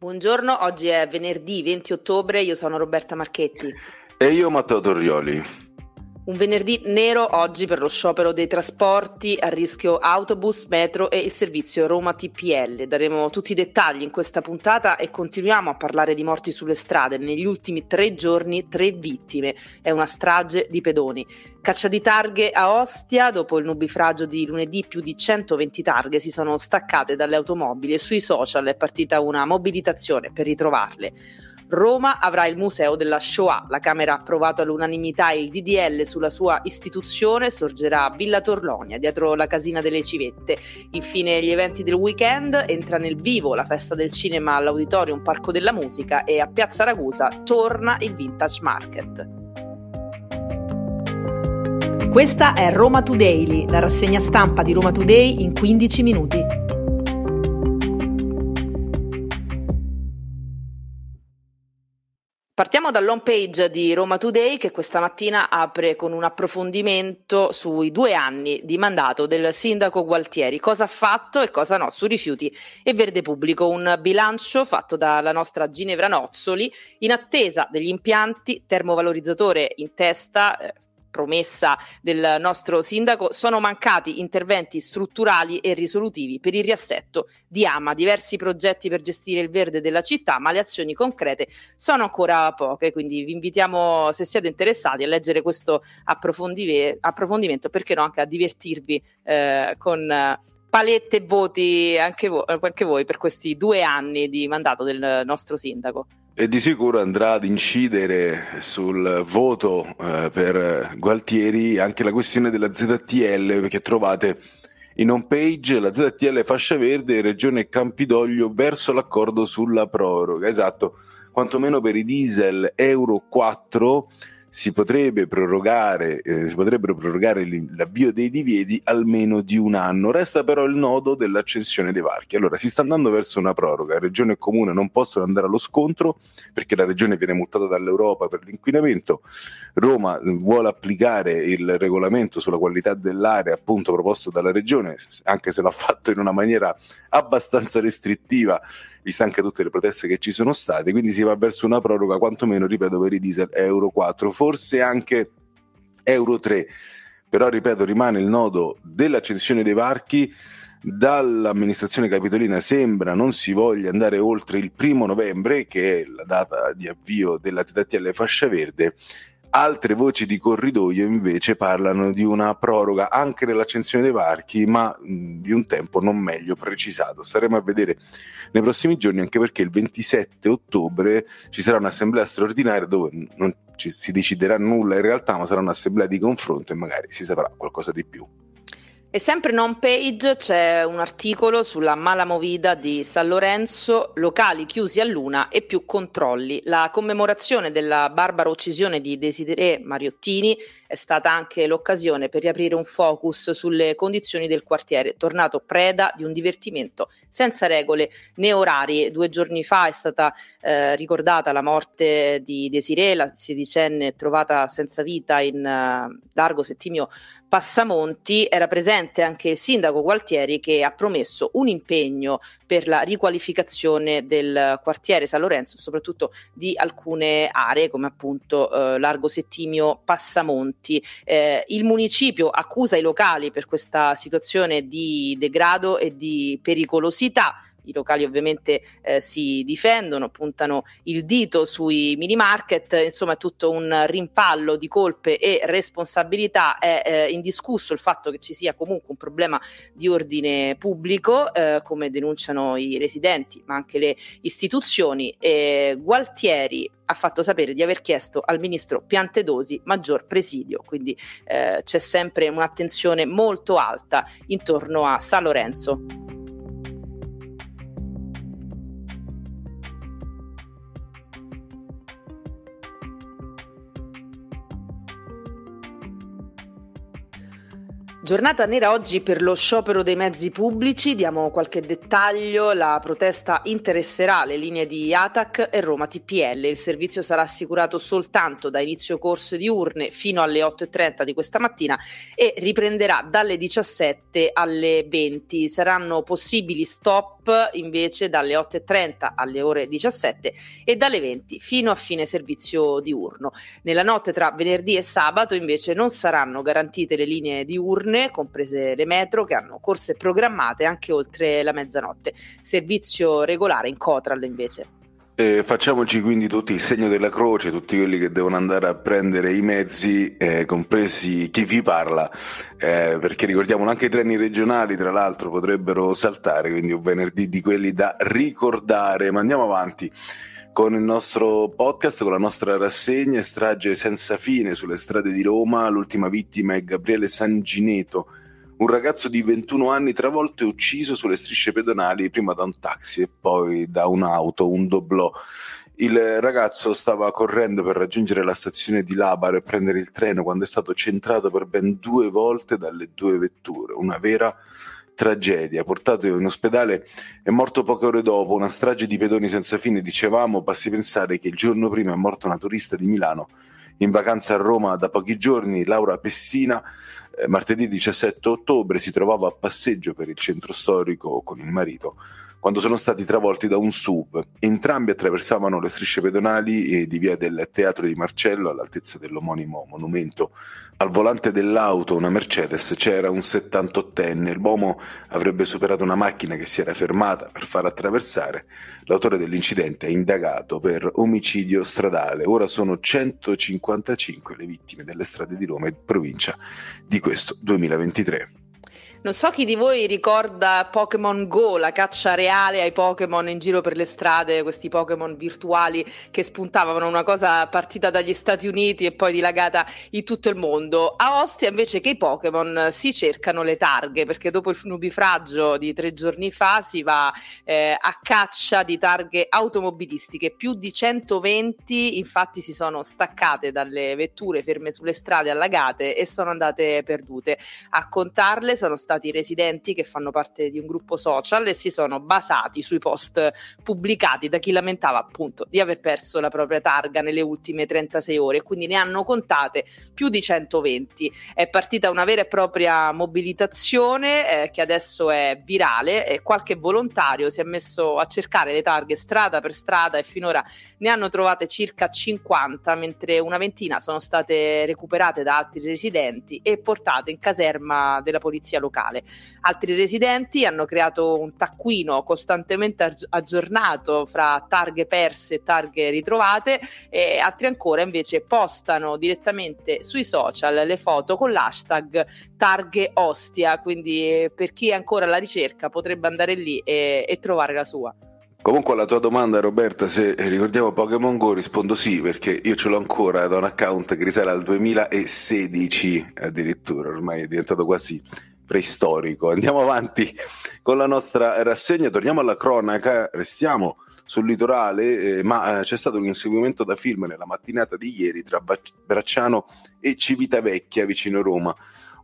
Buongiorno, oggi è venerdì 20 ottobre, io sono Roberta Marchetti. E io Matteo Torrioli. Un venerdì nero oggi per lo sciopero dei trasporti, a rischio autobus, metro e il servizio Roma TPL. Daremo tutti i dettagli in questa puntata e continuiamo a parlare di morti sulle strade. Negli ultimi tre giorni tre vittime. È una strage di pedoni. Caccia di targhe a Ostia, dopo il nubifragio di lunedì più di 120 targhe si sono staccate dalle automobili e sui social è partita una mobilitazione per ritrovarle. Roma avrà il Museo della Shoah. La Camera ha approvato all'unanimità il DDL sulla sua istituzione, sorgerà a Villa Torlonia, dietro la casina delle civette. Infine gli eventi del weekend, entra nel vivo la festa del cinema all'Auditorium Parco della Musica e a Piazza Ragusa torna il Vintage Market. Questa è Roma Today, la rassegna stampa di Roma Today in 15 minuti. Partiamo dall'home page di Roma Today che questa mattina apre con un approfondimento sui due anni di mandato del sindaco Gualtieri, cosa ha fatto e cosa no su rifiuti e verde pubblico, un bilancio fatto dalla nostra Ginevra Nozzoli in attesa degli impianti termovalorizzatore in testa. Eh, promessa del nostro sindaco, sono mancati interventi strutturali e risolutivi per il riassetto di Ama, diversi progetti per gestire il verde della città, ma le azioni concrete sono ancora poche, quindi vi invitiamo, se siete interessati, a leggere questo approfondimento, perché no anche a divertirvi eh, con palette e voti anche, vo- anche voi per questi due anni di mandato del nostro sindaco e di sicuro andrà ad incidere sul voto eh, per Gualtieri anche la questione della ZTL perché trovate in home page la ZTL fascia verde Regione Campidoglio verso l'accordo sulla proroga. Esatto quantomeno per i diesel Euro 4 si, potrebbe prorogare, eh, si potrebbero prorogare l'avvio dei divieti almeno di un anno. Resta però il nodo dell'accensione dei varchi. Allora, si sta andando verso una proroga, regione e comune non possono andare allo scontro perché la regione viene multata dall'Europa per l'inquinamento, Roma vuole applicare il regolamento sulla qualità dell'aria appunto proposto dalla regione, anche se l'ha fatto in una maniera abbastanza restrittiva, vista anche tutte le proteste che ci sono state, quindi si va verso una proroga quantomeno, ripeto, per i diesel Euro 4 forse anche Euro 3. Però, ripeto, rimane il nodo dell'accensione dei varchi. Dall'amministrazione capitolina sembra non si voglia andare oltre il primo novembre, che è la data di avvio della ZTL fascia verde, Altre voci di corridoio invece parlano di una proroga anche nell'accensione dei varchi, ma di un tempo non meglio precisato. Staremo a vedere nei prossimi giorni, anche perché il 27 ottobre ci sarà un'assemblea straordinaria dove non ci, si deciderà nulla in realtà, ma sarà un'assemblea di confronto e magari si saprà qualcosa di più. E sempre in home page c'è un articolo sulla mala movida di San Lorenzo, locali chiusi a luna e più controlli. La commemorazione della barbara uccisione di Desiree Mariottini è stata anche l'occasione per riaprire un focus sulle condizioni del quartiere, tornato preda di un divertimento senza regole né orari. Due giorni fa è stata eh, ricordata la morte di Desiree, la sedicenne trovata senza vita in uh, largo Settimio Passamonti era presente anche il sindaco Gualtieri che ha promesso un impegno per la riqualificazione del quartiere San Lorenzo, soprattutto di alcune aree come appunto eh, Largo Settimio Passamonti. Eh, il municipio accusa i locali per questa situazione di degrado e di pericolosità i locali ovviamente eh, si difendono, puntano il dito sui mini market, insomma è tutto un rimpallo di colpe e responsabilità, è eh, indiscusso il fatto che ci sia comunque un problema di ordine pubblico, eh, come denunciano i residenti, ma anche le istituzioni. E Gualtieri ha fatto sapere di aver chiesto al ministro Piantedosi maggior presidio, quindi eh, c'è sempre un'attenzione molto alta intorno a San Lorenzo. Giornata nera oggi per lo sciopero dei mezzi pubblici, diamo qualche dettaglio, la protesta interesserà le linee di ATAC e Roma TPL, il servizio sarà assicurato soltanto da inizio corso di urne fino alle 8.30 di questa mattina e riprenderà dalle 17 alle 20, saranno possibili stop invece dalle 8.30 alle ore 17 e dalle 20 fino a fine servizio diurno. Nella notte tra venerdì e sabato invece non saranno garantite le linee diurne notturne, comprese le metro, che hanno corse programmate anche oltre la mezzanotte. Servizio regolare in Cotral invece. Eh, facciamoci quindi tutti il segno della croce, tutti quelli che devono andare a prendere i mezzi, eh, compresi chi vi parla, eh, perché ricordiamolo anche i treni regionali, tra l'altro, potrebbero saltare, quindi un venerdì di quelli da ricordare. Ma andiamo avanti con il nostro podcast, con la nostra rassegna, strage senza fine sulle strade di Roma. L'ultima vittima è Gabriele Sangineto, un ragazzo di 21 anni travolto e ucciso sulle strisce pedonali prima da un taxi e poi da un'auto, un doblò. Il ragazzo stava correndo per raggiungere la stazione di Labaro e prendere il treno quando è stato centrato per ben due volte dalle due vetture. Una vera tragedia, portato in ospedale è morto poche ore dopo, una strage di pedoni senza fine, dicevamo, basti pensare che il giorno prima è morto una turista di Milano in vacanza a Roma da pochi giorni, Laura Pessina, martedì 17 ottobre si trovava a passeggio per il centro storico con il marito quando sono stati travolti da un SUV. Entrambi attraversavano le strisce pedonali di via del Teatro di Marcello all'altezza dell'omonimo monumento. Al volante dell'auto, una Mercedes, c'era un 78enne. L'uomo avrebbe superato una macchina che si era fermata per far attraversare. L'autore dell'incidente è indagato per omicidio stradale. Ora sono 155 le vittime delle strade di Roma e provincia di questo 2023. Non so chi di voi ricorda Pokémon Go, la caccia reale ai Pokémon in giro per le strade, questi Pokémon virtuali che spuntavano, una cosa partita dagli Stati Uniti e poi dilagata in tutto il mondo. A Ostia invece che i Pokémon si cercano le targhe, perché dopo il nubifragio di tre giorni fa si va eh, a caccia di targhe automobilistiche, più di 120 infatti si sono staccate dalle vetture ferme sulle strade allagate e sono andate perdute. A contarle sono state stati residenti che fanno parte di un gruppo social e si sono basati sui post pubblicati da chi lamentava appunto di aver perso la propria targa nelle ultime 36 ore, quindi ne hanno contate più di 120. È partita una vera e propria mobilitazione eh, che adesso è virale e qualche volontario si è messo a cercare le targhe strada per strada e finora ne hanno trovate circa 50, mentre una ventina sono state recuperate da altri residenti e portate in caserma della polizia locale locale. Altri residenti hanno creato un taccuino costantemente aggiornato fra targhe perse e targhe ritrovate e altri ancora invece postano direttamente sui social le foto con l'hashtag targhe ostia, quindi per chi è ancora alla ricerca potrebbe andare lì e, e trovare la sua. Comunque alla tua domanda Roberta, se ricordiamo Pokémon Go, rispondo sì perché io ce l'ho ancora da un account che risale al 2016 addirittura, ormai è diventato quasi preistorico. Andiamo avanti con la nostra rassegna, torniamo alla cronaca, restiamo sul litorale, eh, ma eh, c'è stato un inseguimento da film nella mattinata di ieri tra Bracciano e Civitavecchia vicino Roma.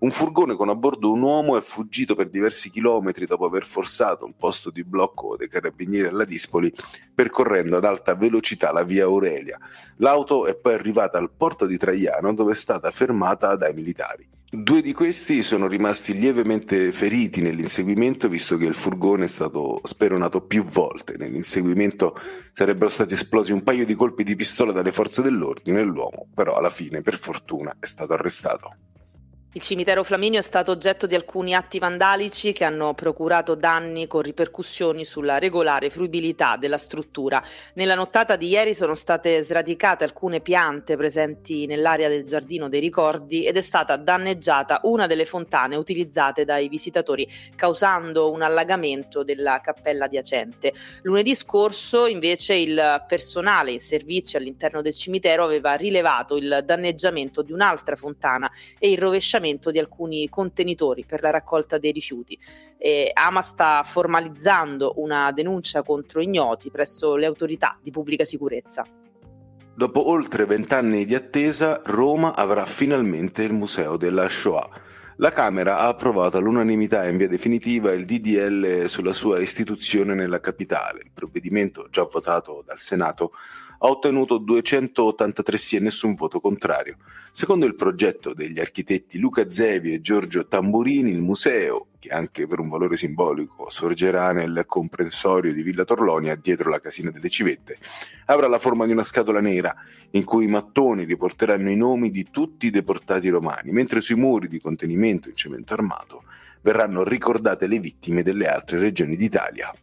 Un furgone con a bordo un uomo è fuggito per diversi chilometri dopo aver forzato un posto di blocco dei carabinieri alla Dispoli percorrendo ad alta velocità la via Aurelia. L'auto è poi arrivata al porto di Traiano dove è stata fermata dai militari. Due di questi sono rimasti lievemente feriti nell'inseguimento, visto che il furgone è stato speronato più volte. Nell'inseguimento sarebbero stati esplosi un paio di colpi di pistola dalle forze dell'ordine e l'uomo, però alla fine, per fortuna, è stato arrestato. Il cimitero Flaminio è stato oggetto di alcuni atti vandalici che hanno procurato danni con ripercussioni sulla regolare fruibilità della struttura. Nella nottata di ieri sono state sradicate alcune piante presenti nell'area del Giardino dei Ricordi ed è stata danneggiata una delle fontane utilizzate dai visitatori, causando un allagamento della cappella adiacente. Lunedì scorso, invece, il personale in servizio all'interno del cimitero aveva rilevato il danneggiamento di un'altra fontana e il rovesciamento sfruttamento di alcuni contenitori per la raccolta dei rifiuti. E Ama sta formalizzando una denuncia contro ignoti presso le autorità di pubblica sicurezza. Dopo oltre vent'anni di attesa, Roma avrà finalmente il Museo della Shoah. La Camera ha approvato all'unanimità in via definitiva il DDL sulla sua istituzione nella capitale. Il provvedimento, già votato dal Senato, ha ottenuto 283 sì e nessun voto contrario. Secondo il progetto degli architetti Luca Zevi e Giorgio Tamburini, il museo, che anche per un valore simbolico sorgerà nel comprensorio di Villa Torlonia dietro la casina delle civette, avrà la forma di una scatola nera in cui i mattoni riporteranno i nomi di tutti i deportati romani, mentre sui muri di contenimento in cemento armato verranno ricordate le vittime delle altre regioni d'Italia.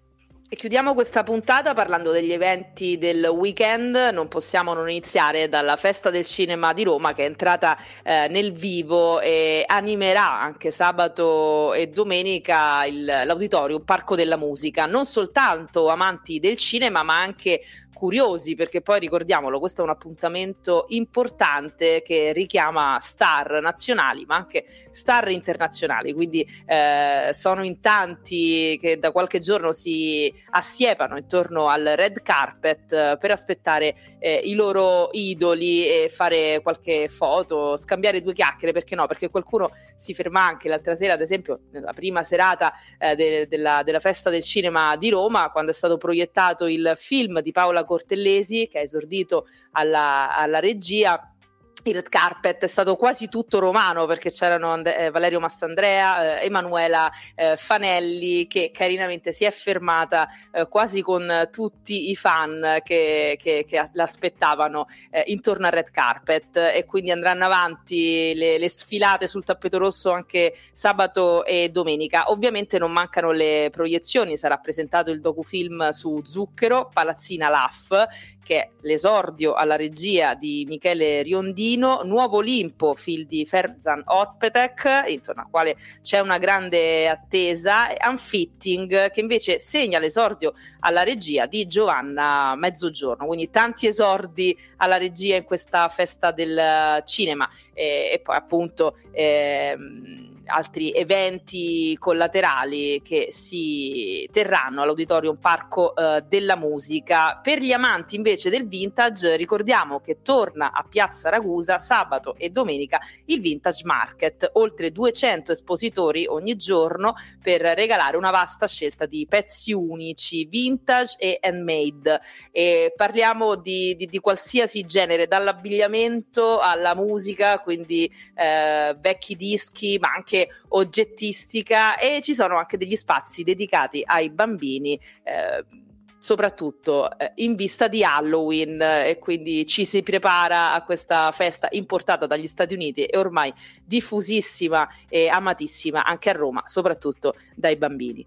E chiudiamo questa puntata parlando degli eventi del weekend. Non possiamo non iniziare dalla festa del cinema di Roma che è entrata eh, nel vivo e animerà anche sabato e domenica il, l'auditorium Parco della Musica. Non soltanto amanti del cinema, ma anche curiosi perché poi ricordiamolo, questo è un appuntamento importante che richiama star nazionali ma anche star internazionali, quindi eh, sono in tanti che da qualche giorno si assiepano intorno al red carpet eh, per aspettare eh, i loro idoli e fare qualche foto, scambiare due chiacchiere, perché no? Perché qualcuno si ferma anche l'altra sera, ad esempio, nella prima serata eh, de- della, della festa del cinema di Roma, quando è stato proiettato il film di Paola Cortellesi che ha esordito alla, alla regia il red carpet è stato quasi tutto romano perché c'erano And- eh, Valerio Mastandrea, eh, Emanuela eh, Fanelli che carinamente si è fermata eh, quasi con tutti i fan che, che, che l'aspettavano eh, intorno al red carpet e quindi andranno avanti le, le, sfilate sul tappeto rosso anche sabato e domenica. Ovviamente non mancano le proiezioni, sarà presentato il docufilm su Zucchero, Palazzina Laff che è l'esordio alla regia di Michele Riondino, Nuovo Olimpo, film di Ferzan Ozpetek, intorno al quale c'è una grande attesa, e Unfitting, che invece segna l'esordio alla regia di Giovanna Mezzogiorno, quindi tanti esordi alla regia in questa festa del cinema. E, e poi appunto... Ehm, altri eventi collaterali che si terranno all'Auditorium Parco eh, della Musica. Per gli amanti invece del vintage ricordiamo che torna a Piazza Ragusa sabato e domenica il Vintage Market, oltre 200 espositori ogni giorno per regalare una vasta scelta di pezzi unici, vintage e handmade. E parliamo di, di, di qualsiasi genere, dall'abbigliamento alla musica, quindi eh, vecchi dischi, ma anche oggettistica e ci sono anche degli spazi dedicati ai bambini. Eh, soprattutto eh, in vista di Halloween eh, e quindi ci si prepara a questa festa importata dagli Stati Uniti e ormai diffusissima e amatissima anche a Roma, soprattutto dai bambini.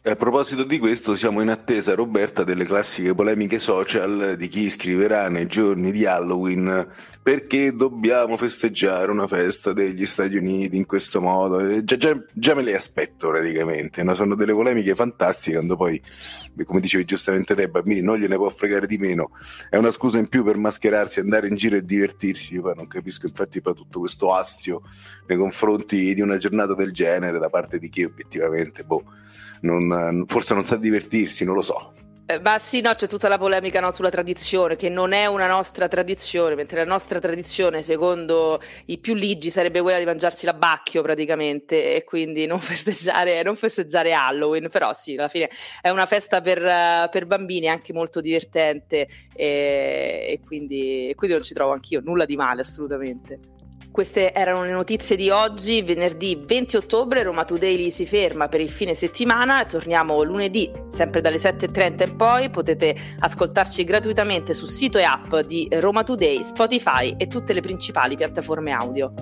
A proposito di questo, siamo in attesa, Roberta, delle classiche polemiche social di chi scriverà nei giorni di Halloween perché dobbiamo festeggiare una festa degli Stati Uniti in questo modo. Già, già, già me le aspetto praticamente, no? sono delle polemiche fantastiche quando poi, come dicevi giustamente te, bambini non gliene può fregare di meno. È una scusa in più per mascherarsi, andare in giro e divertirsi. Io non capisco infatti poi tutto questo astio nei confronti di una giornata del genere da parte di chi obiettivamente, boh non, forse non sa divertirsi, non lo so. Eh, ma sì, no, c'è tutta la polemica no, sulla tradizione, che non è una nostra tradizione, mentre la nostra tradizione, secondo i più ligi, sarebbe quella di mangiarsi l'abbacchio praticamente e quindi non festeggiare, non festeggiare Halloween. Però sì, alla fine è una festa per, per bambini, anche molto divertente e, e, quindi, e quindi non ci trovo anch'io nulla di male assolutamente. Queste erano le notizie di oggi, venerdì 20 ottobre Roma Today si ferma per il fine settimana, torniamo lunedì sempre dalle 7.30 in poi, potete ascoltarci gratuitamente sul sito e app di Roma Today, Spotify e tutte le principali piattaforme audio.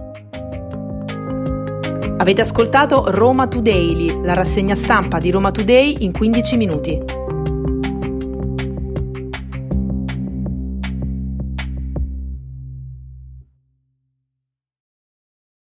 Avete ascoltato Roma Today, la rassegna stampa di Roma Today in 15 minuti.